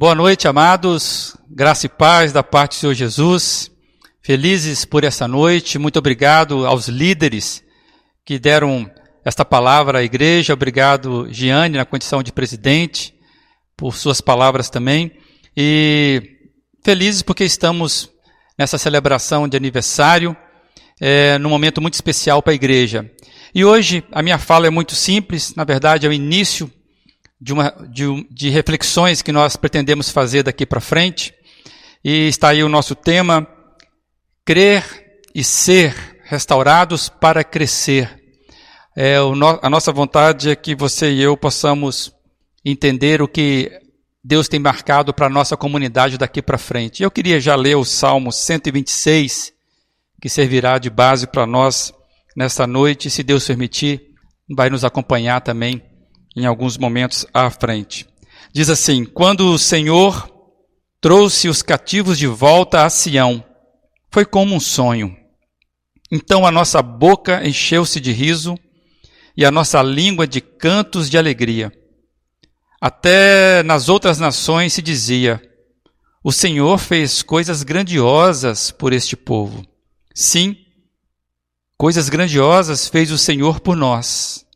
Boa noite, amados. Graça e paz da parte do Senhor Jesus. Felizes por essa noite. Muito obrigado aos líderes que deram esta palavra à igreja. Obrigado, Giane, na condição de presidente, por suas palavras também. E felizes porque estamos nessa celebração de aniversário, é, num momento muito especial para a igreja. E hoje a minha fala é muito simples, na verdade é o início de, uma, de, de reflexões que nós pretendemos fazer daqui para frente. E está aí o nosso tema: crer e ser restaurados para crescer. É, o no, a nossa vontade é que você e eu possamos entender o que Deus tem marcado para a nossa comunidade daqui para frente. Eu queria já ler o Salmo 126, que servirá de base para nós nesta noite, se Deus permitir, vai nos acompanhar também em alguns momentos à frente. Diz assim: Quando o Senhor trouxe os cativos de volta a Sião, foi como um sonho. Então a nossa boca encheu-se de riso e a nossa língua de cantos de alegria. Até nas outras nações se dizia: O Senhor fez coisas grandiosas por este povo. Sim, coisas grandiosas fez o Senhor por nós.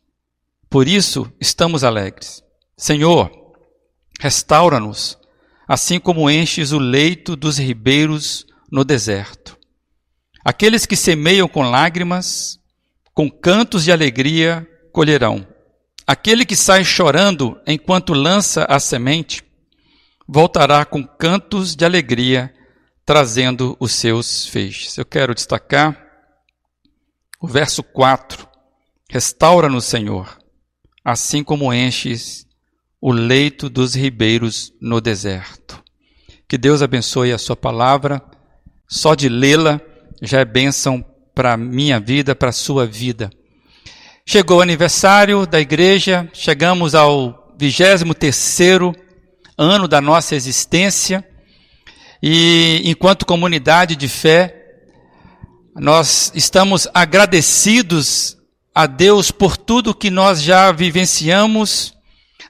Por isso estamos alegres. Senhor, restaura-nos, assim como enches o leito dos ribeiros no deserto. Aqueles que semeiam com lágrimas, com cantos de alegria, colherão. Aquele que sai chorando enquanto lança a semente, voltará com cantos de alegria, trazendo os seus feixes. Eu quero destacar o verso 4. Restaura-nos, Senhor, assim como enches o leito dos ribeiros no deserto. Que Deus abençoe a sua palavra. Só de lê-la já é bênção para minha vida, para a sua vida. Chegou o aniversário da igreja, chegamos ao 23 ano da nossa existência e enquanto comunidade de fé, nós estamos agradecidos a Deus por tudo que nós já vivenciamos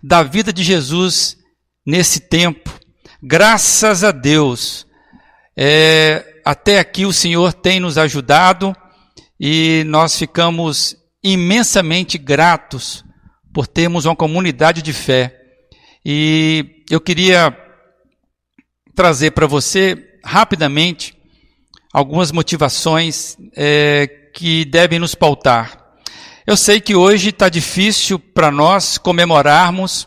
da vida de Jesus nesse tempo. Graças a Deus, é, até aqui o Senhor tem nos ajudado e nós ficamos imensamente gratos por termos uma comunidade de fé. E eu queria trazer para você rapidamente algumas motivações é, que devem nos pautar. Eu sei que hoje está difícil para nós comemorarmos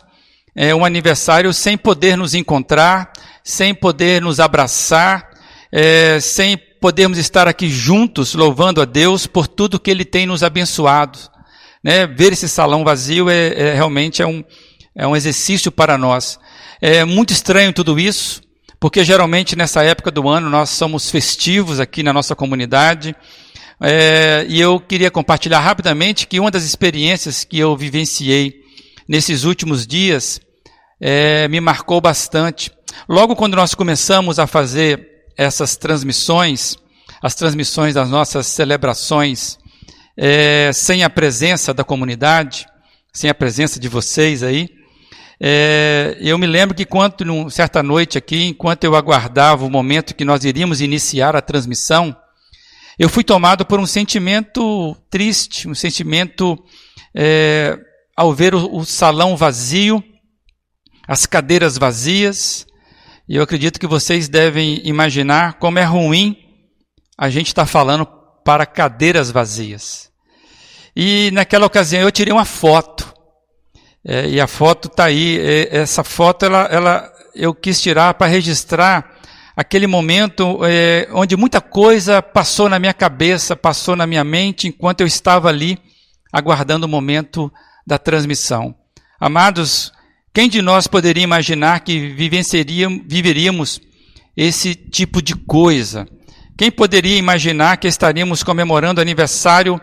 é, um aniversário sem poder nos encontrar, sem poder nos abraçar, é, sem podermos estar aqui juntos louvando a Deus por tudo que Ele tem nos abençoado. Né? Ver esse salão vazio é, é realmente é um, é um exercício para nós. É muito estranho tudo isso, porque geralmente nessa época do ano nós somos festivos aqui na nossa comunidade. É, e eu queria compartilhar rapidamente que uma das experiências que eu vivenciei nesses últimos dias é, me marcou bastante. Logo quando nós começamos a fazer essas transmissões, as transmissões das nossas celebrações, é, sem a presença da comunidade, sem a presença de vocês aí, é, eu me lembro que quando, certa noite aqui, enquanto eu aguardava o momento que nós iríamos iniciar a transmissão, eu fui tomado por um sentimento triste, um sentimento é, ao ver o, o, salão vazio, as cadeiras vazias, e eu acredito que vocês devem imaginar como é ruim a gente estar tá falando para cadeiras vazias. E naquela ocasião eu tirei uma foto, é, e a foto está aí. Essa foto ela, ela, eu quis tirar para registrar aquele momento é, onde muita coisa passou na minha cabeça, passou na minha mente, enquanto eu estava ali aguardando o momento da transmissão. Amados, quem de nós poderia imaginar que viveríamos esse tipo de coisa? Quem poderia imaginar que estaríamos comemorando o aniversário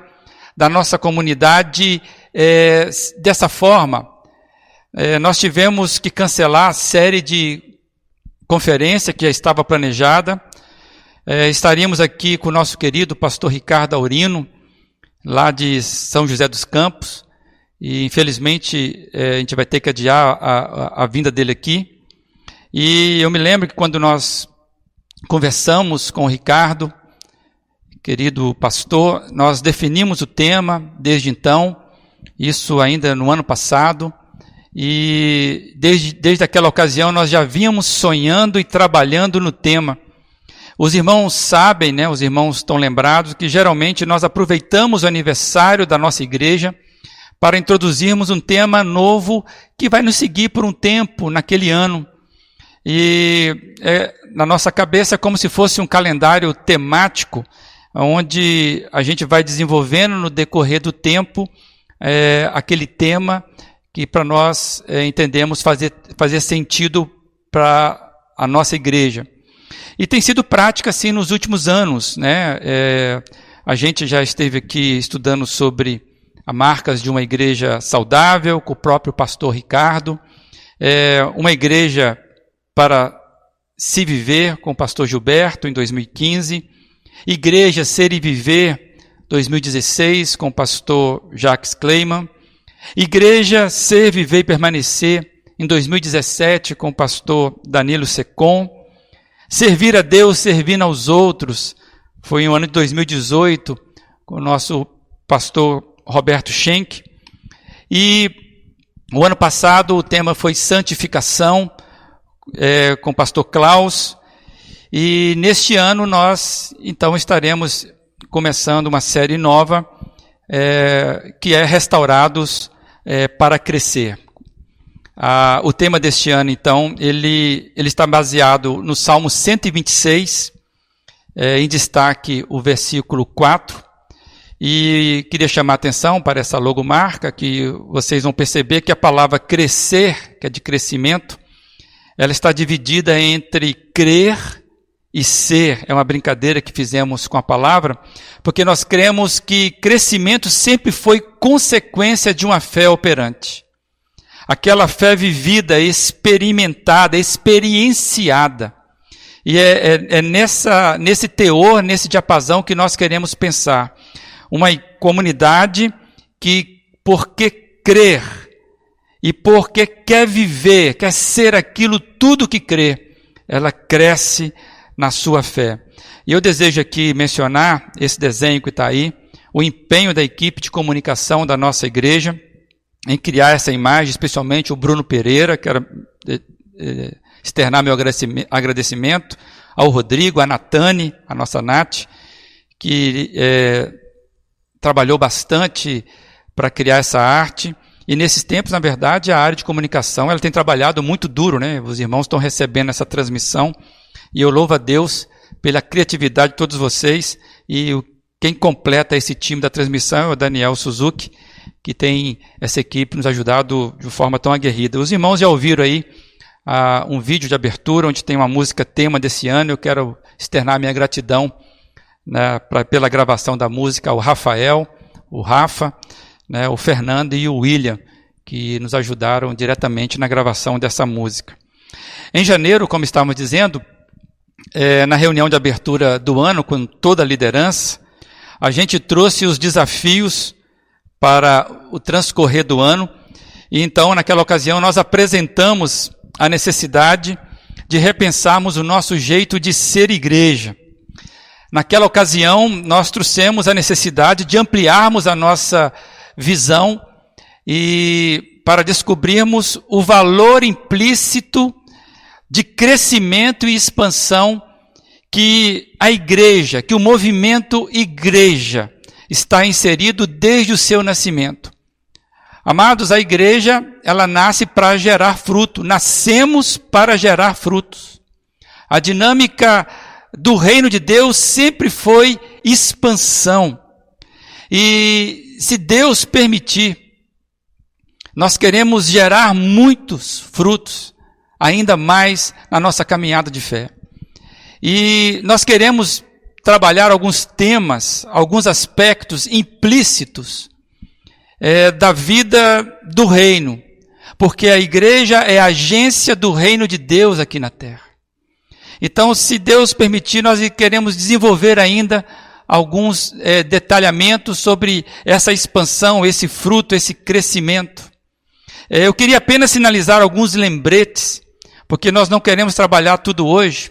da nossa comunidade é, dessa forma? É, nós tivemos que cancelar a série de conferência que já estava planejada. É, estaríamos aqui com o nosso querido pastor Ricardo Aurino, lá de São José dos Campos, e infelizmente é, a gente vai ter que adiar a, a, a vinda dele aqui. E eu me lembro que quando nós conversamos com o Ricardo, querido pastor, nós definimos o tema desde então, isso ainda no ano passado, e desde, desde aquela ocasião nós já vínhamos sonhando e trabalhando no tema. Os irmãos sabem, né, os irmãos estão lembrados, que geralmente nós aproveitamos o aniversário da nossa igreja para introduzirmos um tema novo que vai nos seguir por um tempo naquele ano. E é, na nossa cabeça é como se fosse um calendário temático onde a gente vai desenvolvendo no decorrer do tempo é, aquele tema que para nós é, entendemos fazer, fazer sentido para a nossa igreja. E tem sido prática assim nos últimos anos. Né? É, a gente já esteve aqui estudando sobre as marcas de uma igreja saudável, com o próprio pastor Ricardo. É, uma igreja para se viver, com o pastor Gilberto, em 2015. Igreja Ser e Viver, 2016, com o pastor Jacques Kleiman. Igreja Ser, Viver e Permanecer, em 2017, com o pastor Danilo Secom. Servir a Deus, servindo aos outros, foi no ano de 2018, com o nosso pastor Roberto Schenck. E o ano passado o tema foi santificação, é, com o pastor Klaus. E neste ano nós, então, estaremos começando uma série nova, é, que é Restaurados é, para Crescer. Ah, o tema deste ano, então, ele, ele está baseado no Salmo 126, é, em destaque o versículo 4. E queria chamar a atenção para essa logomarca, que vocês vão perceber que a palavra crescer, que é de crescimento, ela está dividida entre crer e ser é uma brincadeira que fizemos com a palavra, porque nós cremos que crescimento sempre foi consequência de uma fé operante. Aquela fé vivida, experimentada, experienciada. E é, é, é nessa, nesse teor, nesse diapasão que nós queremos pensar. Uma comunidade que, porque crer e porque quer viver, quer ser aquilo tudo que crê, ela cresce na sua fé. E eu desejo aqui mencionar esse desenho que está aí, o empenho da equipe de comunicação da nossa igreja em criar essa imagem, especialmente o Bruno Pereira, quero eh, eh, externar meu agradecimento ao Rodrigo, à Natane, a nossa Nath, que é, trabalhou bastante para criar essa arte. E nesses tempos, na verdade, a área de comunicação ela tem trabalhado muito duro, né? Os irmãos estão recebendo essa transmissão e eu louvo a Deus pela criatividade de todos vocês. E quem completa esse time da transmissão é o Daniel Suzuki, que tem essa equipe nos ajudado de forma tão aguerrida. Os irmãos já ouviram aí uh, um vídeo de abertura onde tem uma música tema desse ano. Eu quero externar minha gratidão né, pra, pela gravação da música ao Rafael, o Rafa, né, o Fernando e o William, que nos ajudaram diretamente na gravação dessa música. Em janeiro, como estávamos dizendo, é, na reunião de abertura do ano, com toda a liderança, a gente trouxe os desafios para o transcorrer do ano, e então, naquela ocasião, nós apresentamos a necessidade de repensarmos o nosso jeito de ser igreja. Naquela ocasião, nós trouxemos a necessidade de ampliarmos a nossa visão e para descobrirmos o valor implícito de crescimento e expansão que a igreja, que o movimento igreja está inserido desde o seu nascimento. Amados, a igreja, ela nasce para gerar fruto, nascemos para gerar frutos. A dinâmica do reino de Deus sempre foi expansão. E se Deus permitir, nós queremos gerar muitos frutos ainda mais na nossa caminhada de fé. E nós queremos trabalhar alguns temas, alguns aspectos implícitos é, da vida do reino, porque a igreja é a agência do reino de Deus aqui na terra. Então, se Deus permitir, nós queremos desenvolver ainda alguns é, detalhamentos sobre essa expansão, esse fruto, esse crescimento. É, eu queria apenas sinalizar alguns lembretes porque nós não queremos trabalhar tudo hoje.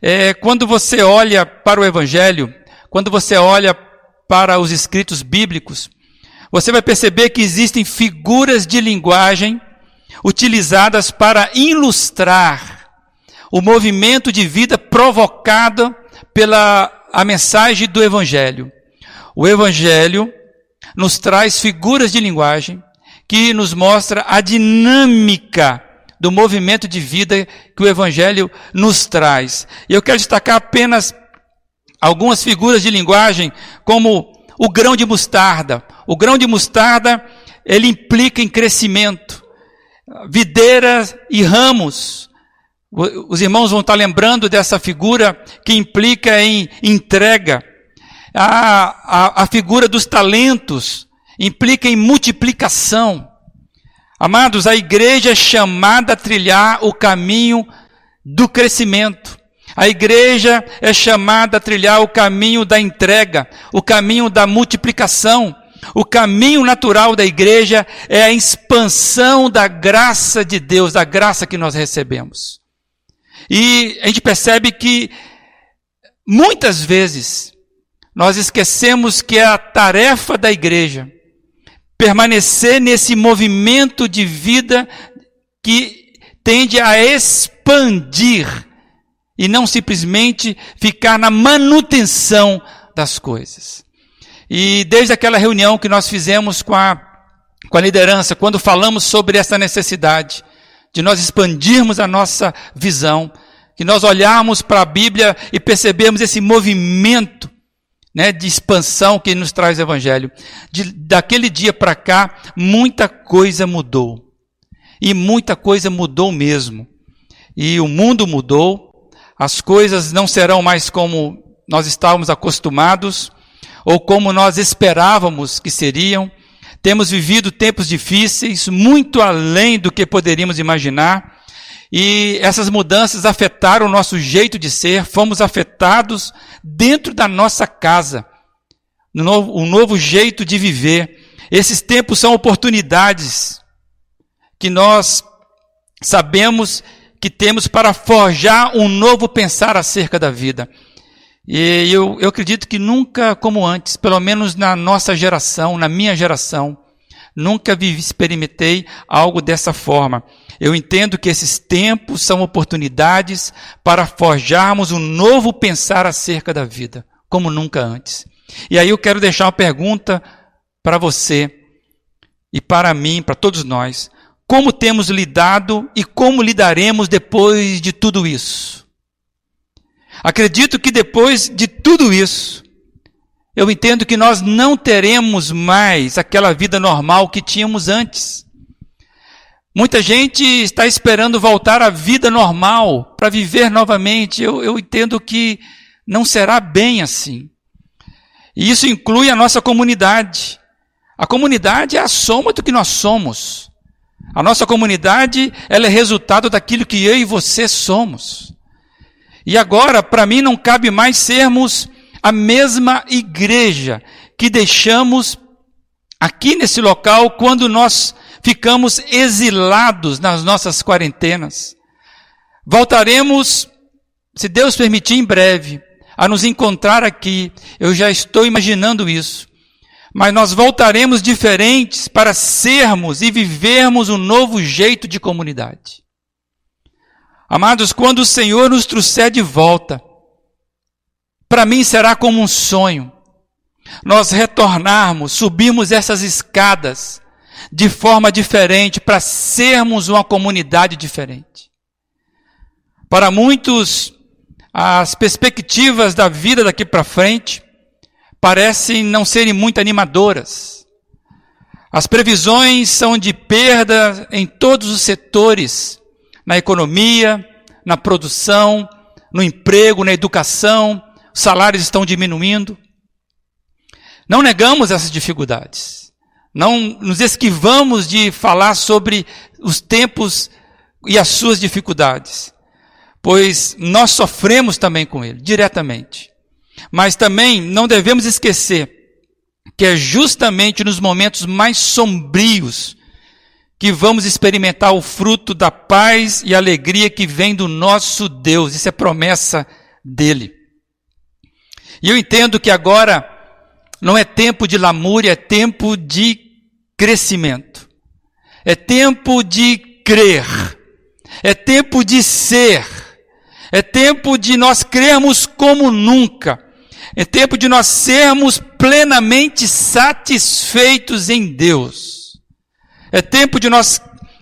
É, quando você olha para o Evangelho, quando você olha para os escritos bíblicos, você vai perceber que existem figuras de linguagem utilizadas para ilustrar o movimento de vida provocado pela a mensagem do Evangelho. O Evangelho nos traz figuras de linguagem que nos mostra a dinâmica do movimento de vida que o Evangelho nos traz. E eu quero destacar apenas algumas figuras de linguagem, como o grão de mostarda. O grão de mostarda, ele implica em crescimento. Videiras e ramos. Os irmãos vão estar lembrando dessa figura que implica em entrega. A, a, a figura dos talentos implica em multiplicação. Amados, a igreja é chamada a trilhar o caminho do crescimento. A igreja é chamada a trilhar o caminho da entrega, o caminho da multiplicação. O caminho natural da igreja é a expansão da graça de Deus, da graça que nós recebemos. E a gente percebe que muitas vezes nós esquecemos que é a tarefa da igreja permanecer nesse movimento de vida que tende a expandir e não simplesmente ficar na manutenção das coisas. E desde aquela reunião que nós fizemos com a, com a liderança, quando falamos sobre essa necessidade de nós expandirmos a nossa visão, que nós olharmos para a Bíblia e percebemos esse movimento né, de expansão que nos traz o Evangelho. De, daquele dia para cá, muita coisa mudou. E muita coisa mudou mesmo. E o mundo mudou, as coisas não serão mais como nós estávamos acostumados, ou como nós esperávamos que seriam. Temos vivido tempos difíceis, muito além do que poderíamos imaginar. E essas mudanças afetaram o nosso jeito de ser, fomos afetados dentro da nossa casa, um novo, um novo jeito de viver. Esses tempos são oportunidades que nós sabemos que temos para forjar um novo pensar acerca da vida. E eu, eu acredito que nunca como antes, pelo menos na nossa geração, na minha geração, nunca vivi, experimentei algo dessa forma. Eu entendo que esses tempos são oportunidades para forjarmos um novo pensar acerca da vida, como nunca antes. E aí eu quero deixar uma pergunta para você e para mim, para todos nós. Como temos lidado e como lidaremos depois de tudo isso? Acredito que depois de tudo isso, eu entendo que nós não teremos mais aquela vida normal que tínhamos antes. Muita gente está esperando voltar à vida normal para viver novamente. Eu, eu entendo que não será bem assim. E isso inclui a nossa comunidade. A comunidade é a soma do que nós somos. A nossa comunidade ela é resultado daquilo que eu e você somos. E agora, para mim, não cabe mais sermos a mesma igreja que deixamos aqui nesse local quando nós ficamos exilados nas nossas quarentenas. Voltaremos, se Deus permitir, em breve, a nos encontrar aqui. Eu já estou imaginando isso. Mas nós voltaremos diferentes para sermos e vivermos um novo jeito de comunidade. Amados, quando o Senhor nos trouxer de volta, para mim será como um sonho. Nós retornarmos, subirmos essas escadas de forma diferente, para sermos uma comunidade diferente. Para muitos, as perspectivas da vida daqui para frente parecem não serem muito animadoras. As previsões são de perda em todos os setores, na economia, na produção, no emprego, na educação, os salários estão diminuindo. Não negamos essas dificuldades. Não nos esquivamos de falar sobre os tempos e as suas dificuldades, pois nós sofremos também com ele, diretamente. Mas também não devemos esquecer que é justamente nos momentos mais sombrios que vamos experimentar o fruto da paz e alegria que vem do nosso Deus. Isso é promessa dele. E eu entendo que agora não é tempo de lamúria, é tempo de crescimento. É tempo de crer. É tempo de ser. É tempo de nós crermos como nunca. É tempo de nós sermos plenamente satisfeitos em Deus. É tempo de nós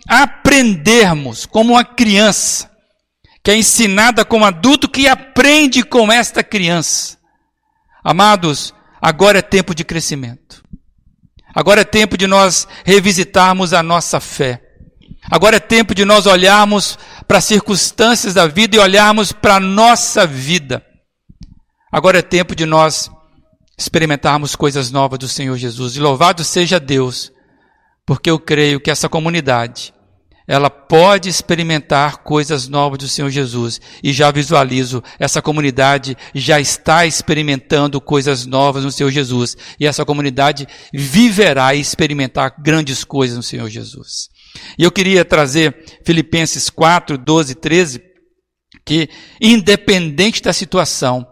aprendermos como uma criança, que é ensinada como adulto, que aprende com esta criança. Amados, agora é tempo de crescimento. Agora é tempo de nós revisitarmos a nossa fé. Agora é tempo de nós olharmos para as circunstâncias da vida e olharmos para a nossa vida. Agora é tempo de nós experimentarmos coisas novas do Senhor Jesus. E louvado seja Deus porque eu creio que essa comunidade ela pode experimentar coisas novas do Senhor Jesus. E já visualizo, essa comunidade já está experimentando coisas novas no Senhor Jesus. E essa comunidade viverá e experimentar grandes coisas no Senhor Jesus. E eu queria trazer Filipenses 4, 12 e 13, que independente da situação,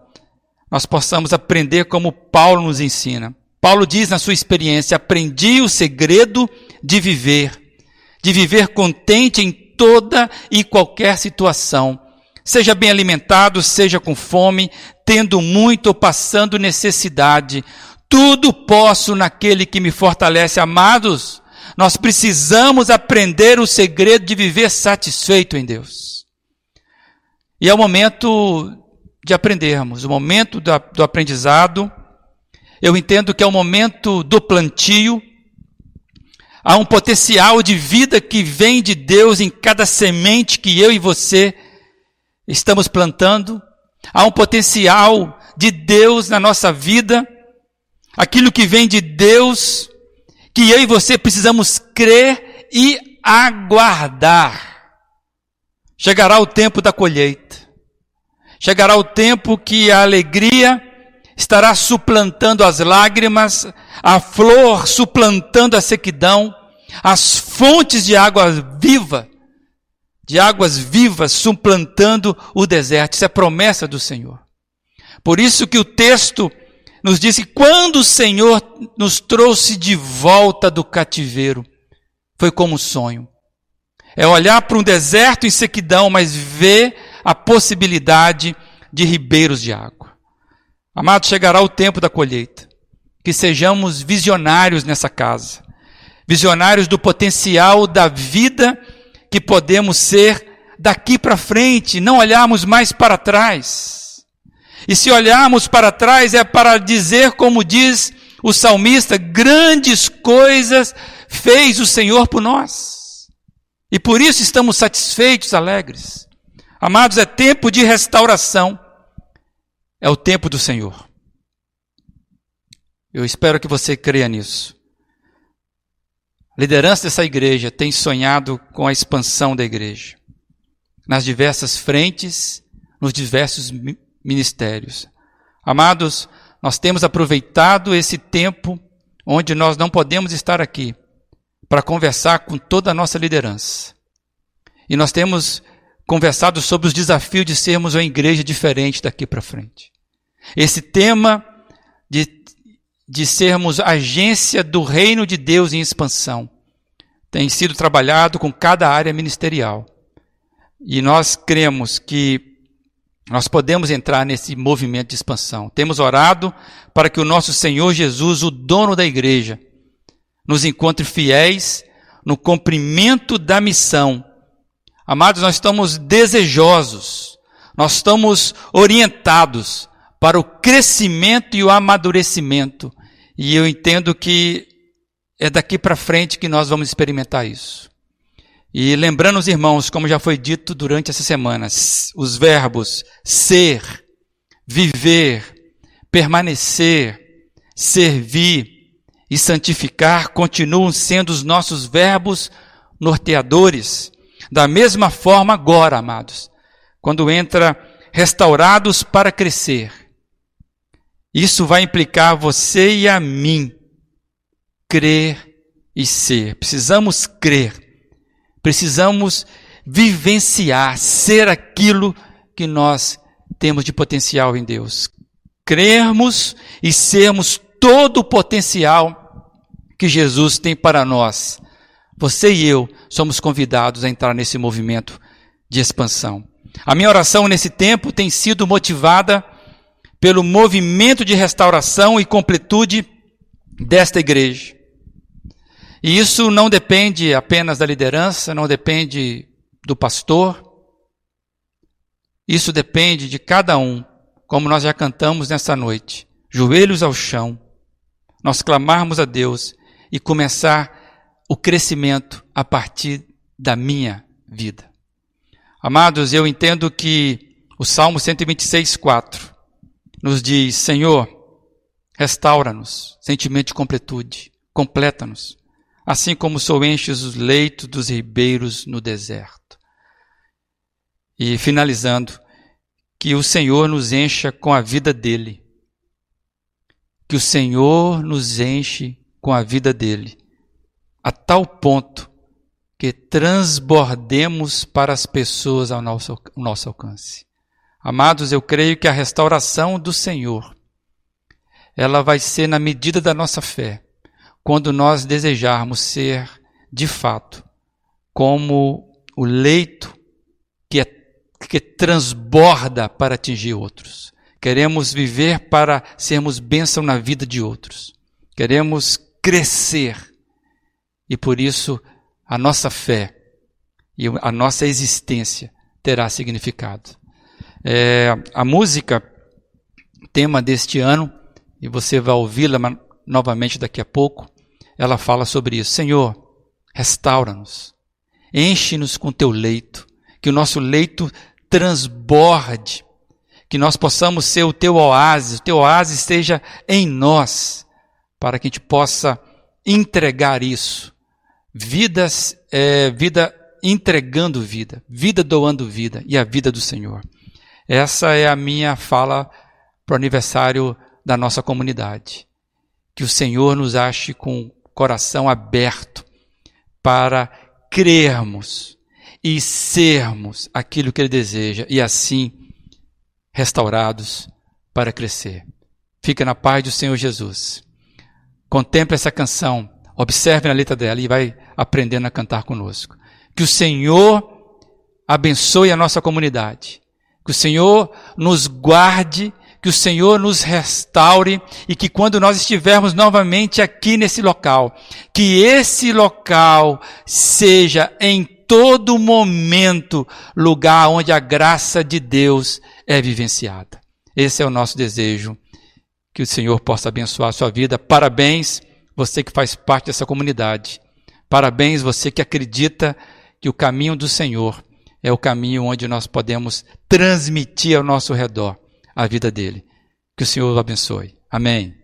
nós possamos aprender como Paulo nos ensina. Paulo diz na sua experiência: aprendi o segredo de viver, de viver contente em toda e qualquer situação. Seja bem alimentado, seja com fome, tendo muito ou passando necessidade. Tudo posso naquele que me fortalece. Amados, nós precisamos aprender o segredo de viver satisfeito em Deus. E é o momento de aprendermos, o momento do aprendizado eu entendo que é o momento do plantio. Há um potencial de vida que vem de Deus em cada semente que eu e você estamos plantando. Há um potencial de Deus na nossa vida. Aquilo que vem de Deus, que eu e você precisamos crer e aguardar. Chegará o tempo da colheita. Chegará o tempo que a alegria estará suplantando as lágrimas, a flor suplantando a sequidão, as fontes de água viva, de águas vivas suplantando o deserto. Isso é promessa do Senhor. Por isso que o texto nos diz que quando o Senhor nos trouxe de volta do cativeiro, foi como um sonho. É olhar para um deserto em sequidão, mas ver a possibilidade de ribeiros de água. Amado, chegará o tempo da colheita. Que sejamos visionários nessa casa. Visionários do potencial da vida que podemos ser daqui para frente, não olharmos mais para trás. E se olharmos para trás é para dizer, como diz o salmista, grandes coisas fez o Senhor por nós. E por isso estamos satisfeitos, alegres. Amados, é tempo de restauração. É o tempo do Senhor. Eu espero que você creia nisso. A liderança dessa igreja tem sonhado com a expansão da igreja, nas diversas frentes, nos diversos ministérios. Amados, nós temos aproveitado esse tempo onde nós não podemos estar aqui para conversar com toda a nossa liderança. E nós temos conversado sobre os desafios de sermos uma igreja diferente daqui para frente. Esse tema de, de sermos agência do reino de Deus em expansão tem sido trabalhado com cada área ministerial. E nós cremos que nós podemos entrar nesse movimento de expansão. Temos orado para que o nosso Senhor Jesus, o dono da igreja, nos encontre fiéis no cumprimento da missão. Amados, nós estamos desejosos, nós estamos orientados para o crescimento e o amadurecimento. E eu entendo que é daqui para frente que nós vamos experimentar isso. E lembrando os irmãos, como já foi dito durante essa semana, os verbos ser, viver, permanecer, servir e santificar continuam sendo os nossos verbos norteadores. Da mesma forma agora, amados, quando entra restaurados para crescer, isso vai implicar você e a mim crer e ser. Precisamos crer Precisamos vivenciar, ser aquilo que nós temos de potencial em Deus. Crermos e sermos todo o potencial que Jesus tem para nós. Você e eu somos convidados a entrar nesse movimento de expansão. A minha oração nesse tempo tem sido motivada pelo movimento de restauração e completude desta igreja. E isso não depende apenas da liderança, não depende do pastor. Isso depende de cada um, como nós já cantamos nessa noite. Joelhos ao chão, nós clamarmos a Deus e começar o crescimento a partir da minha vida. Amados, eu entendo que o Salmo 126, 4 nos diz: Senhor, restaura-nos, sentimento de completude, completa-nos, assim como sou enches os leitos dos ribeiros no deserto. E finalizando, que o Senhor nos encha com a vida dele. Que o Senhor nos enche com a vida dele, a tal ponto que transbordemos para as pessoas ao nosso, ao nosso alcance. Amados, eu creio que a restauração do Senhor, ela vai ser na medida da nossa fé, quando nós desejarmos ser, de fato, como o leito que, é, que transborda para atingir outros. Queremos viver para sermos bênção na vida de outros. Queremos crescer. E por isso a nossa fé e a nossa existência terá significado. É, a música, tema deste ano, e você vai ouvi-la novamente daqui a pouco, ela fala sobre isso. Senhor, restaura-nos, enche-nos com teu leito, que o nosso leito transborde, que nós possamos ser o teu oásis, o teu oásis esteja em nós, para que a gente possa entregar isso vidas, é, vida entregando vida, vida doando vida e a vida do Senhor. Essa é a minha fala para o aniversário da nossa comunidade. Que o Senhor nos ache com o coração aberto para crermos e sermos aquilo que Ele deseja e assim restaurados para crescer. Fica na paz do Senhor Jesus. Contemple essa canção Observe na letra dela e vai aprendendo a cantar conosco. Que o Senhor abençoe a nossa comunidade. Que o Senhor nos guarde, que o Senhor nos restaure e que quando nós estivermos novamente aqui nesse local, que esse local seja em todo momento lugar onde a graça de Deus é vivenciada. Esse é o nosso desejo. Que o Senhor possa abençoar a sua vida. Parabéns você que faz parte dessa comunidade. Parabéns, você que acredita que o caminho do Senhor é o caminho onde nós podemos transmitir ao nosso redor a vida dele. Que o Senhor o abençoe. Amém.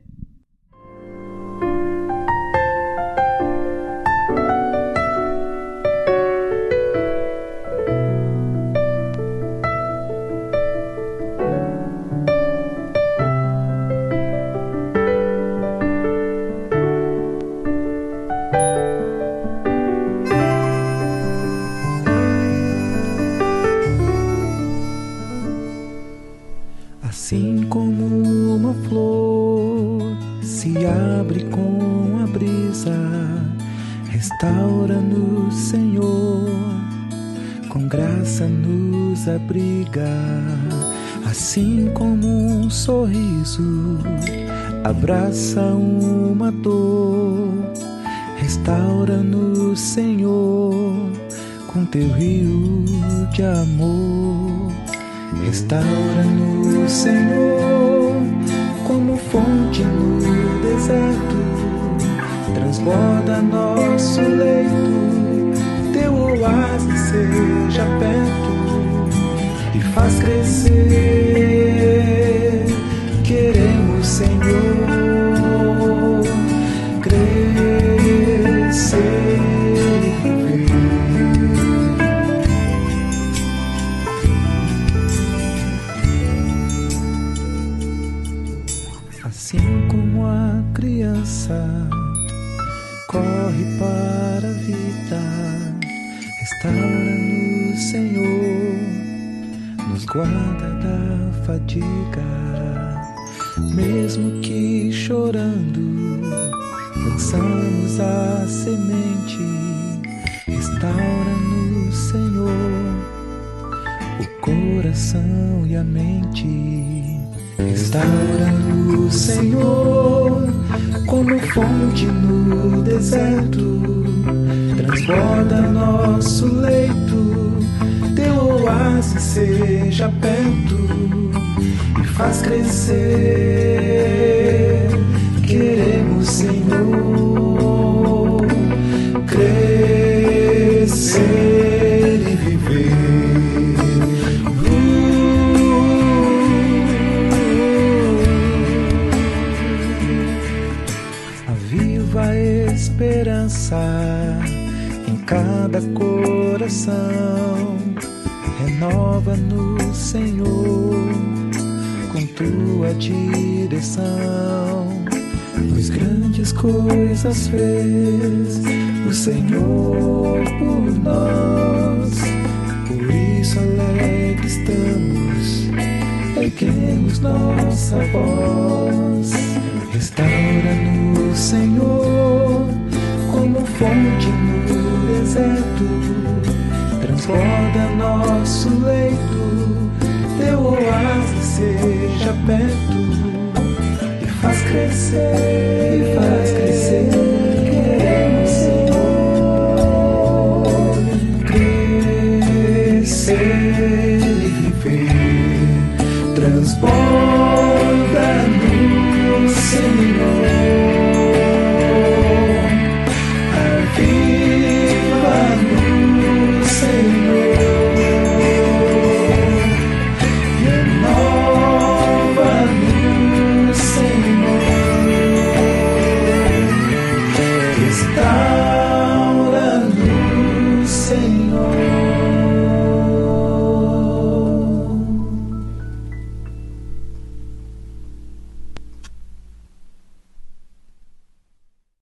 Abraça uma dor, restaura-nos, Senhor, com teu rio de amor. Restaura-nos, Senhor, como fonte no deserto, transborda nosso leito, seja perto e faz crescer. Queremos, Senhor, crescer. Assim como a criança corre para a vida Restaura-nos, Senhor, nos guarda da fadiga, mesmo que chorando, lançamos a semente. Restaura-nos, Senhor, o coração e a mente. Restaura-nos, Senhor, como fonte no deserto transborda nosso leito, teu oásis seja perto e faz crescer. Queremos, Senhor, crescer cada coração. Renova-nos, Senhor, com tua direção. Pois grandes coisas fez o Senhor por nós. Por isso alegre estamos, erguemos nossa voz. Restaura-nos, Senhor, como fonte no deserto, transborda nosso leito, teu oásis seja perto e faz crescer.